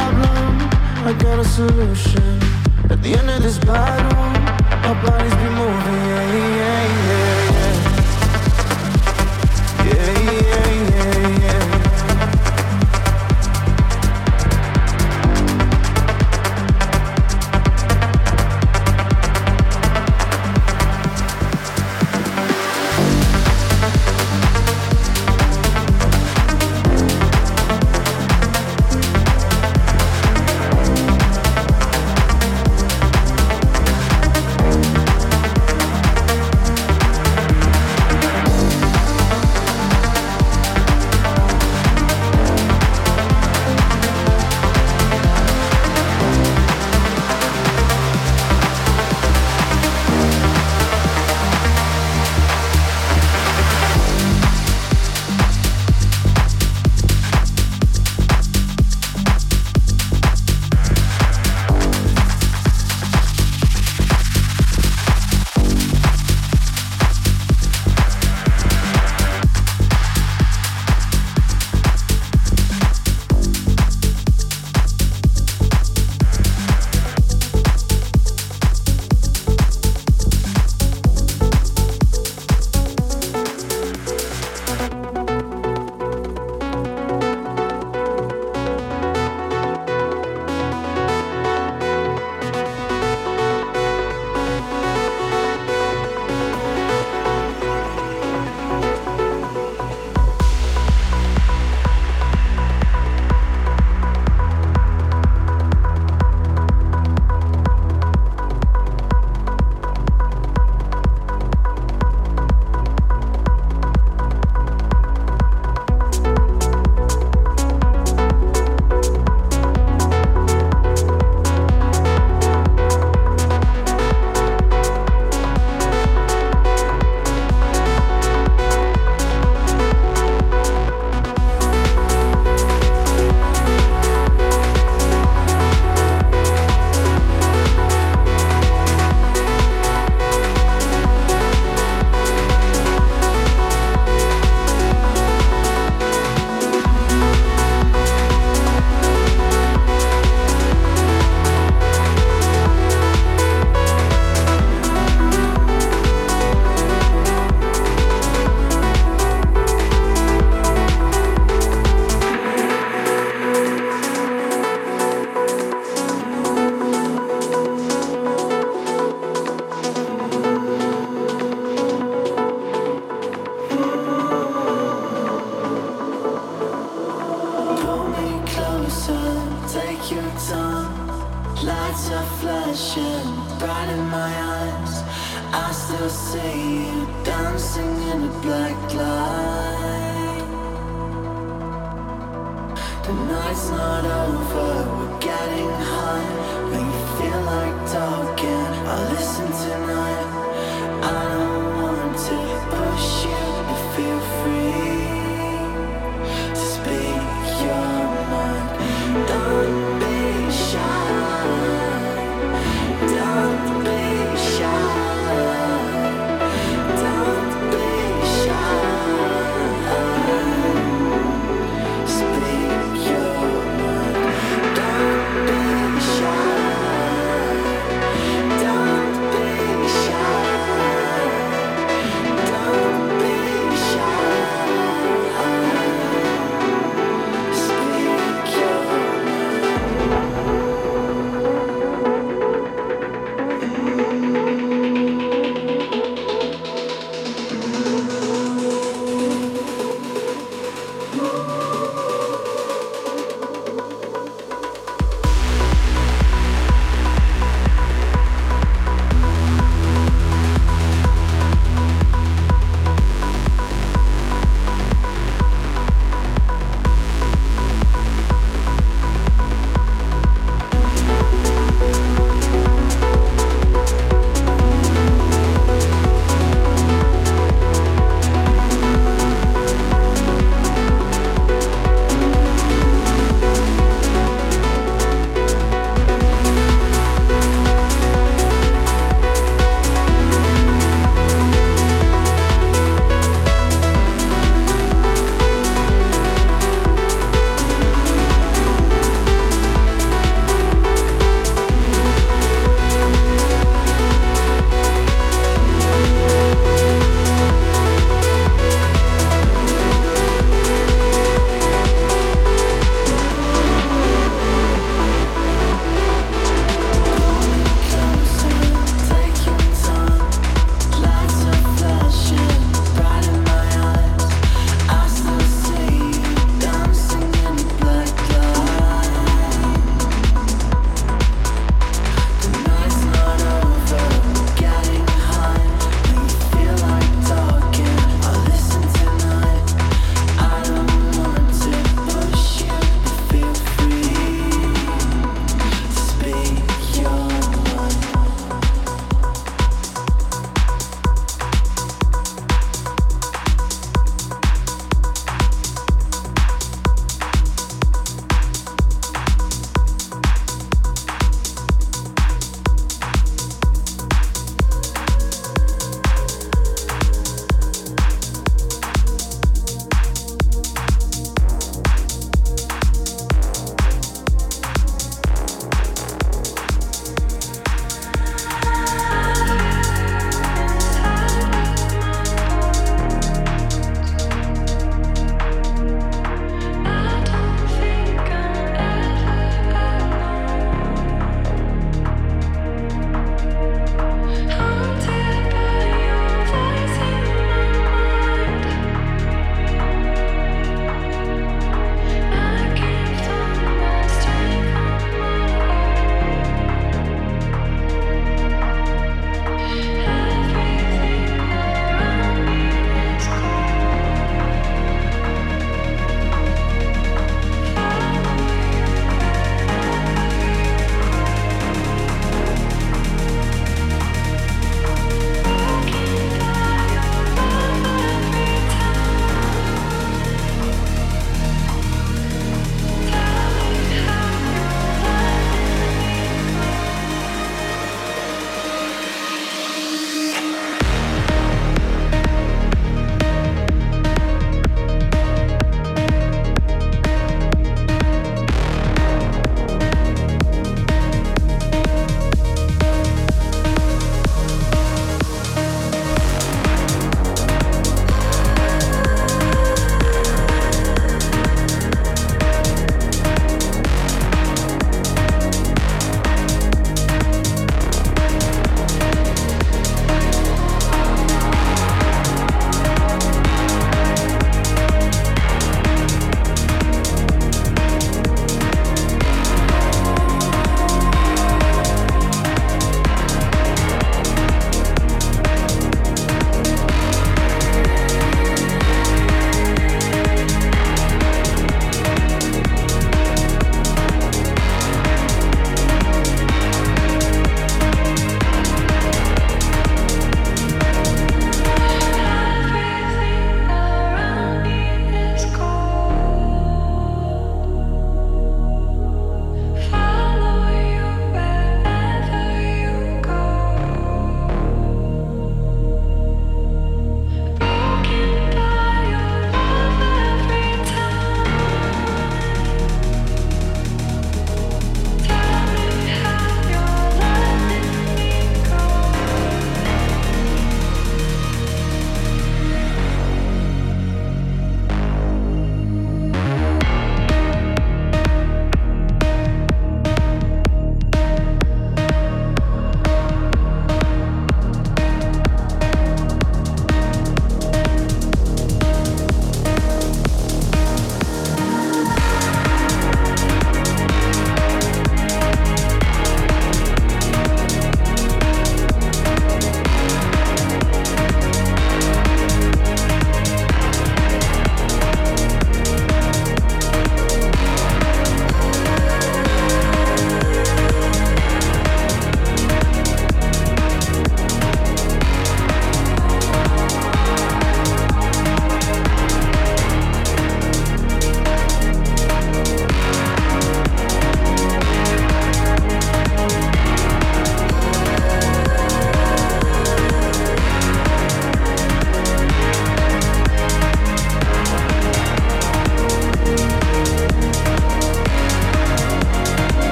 problem, I got a solution. At the end of this battle, our bodies be moving. Yeah, yeah.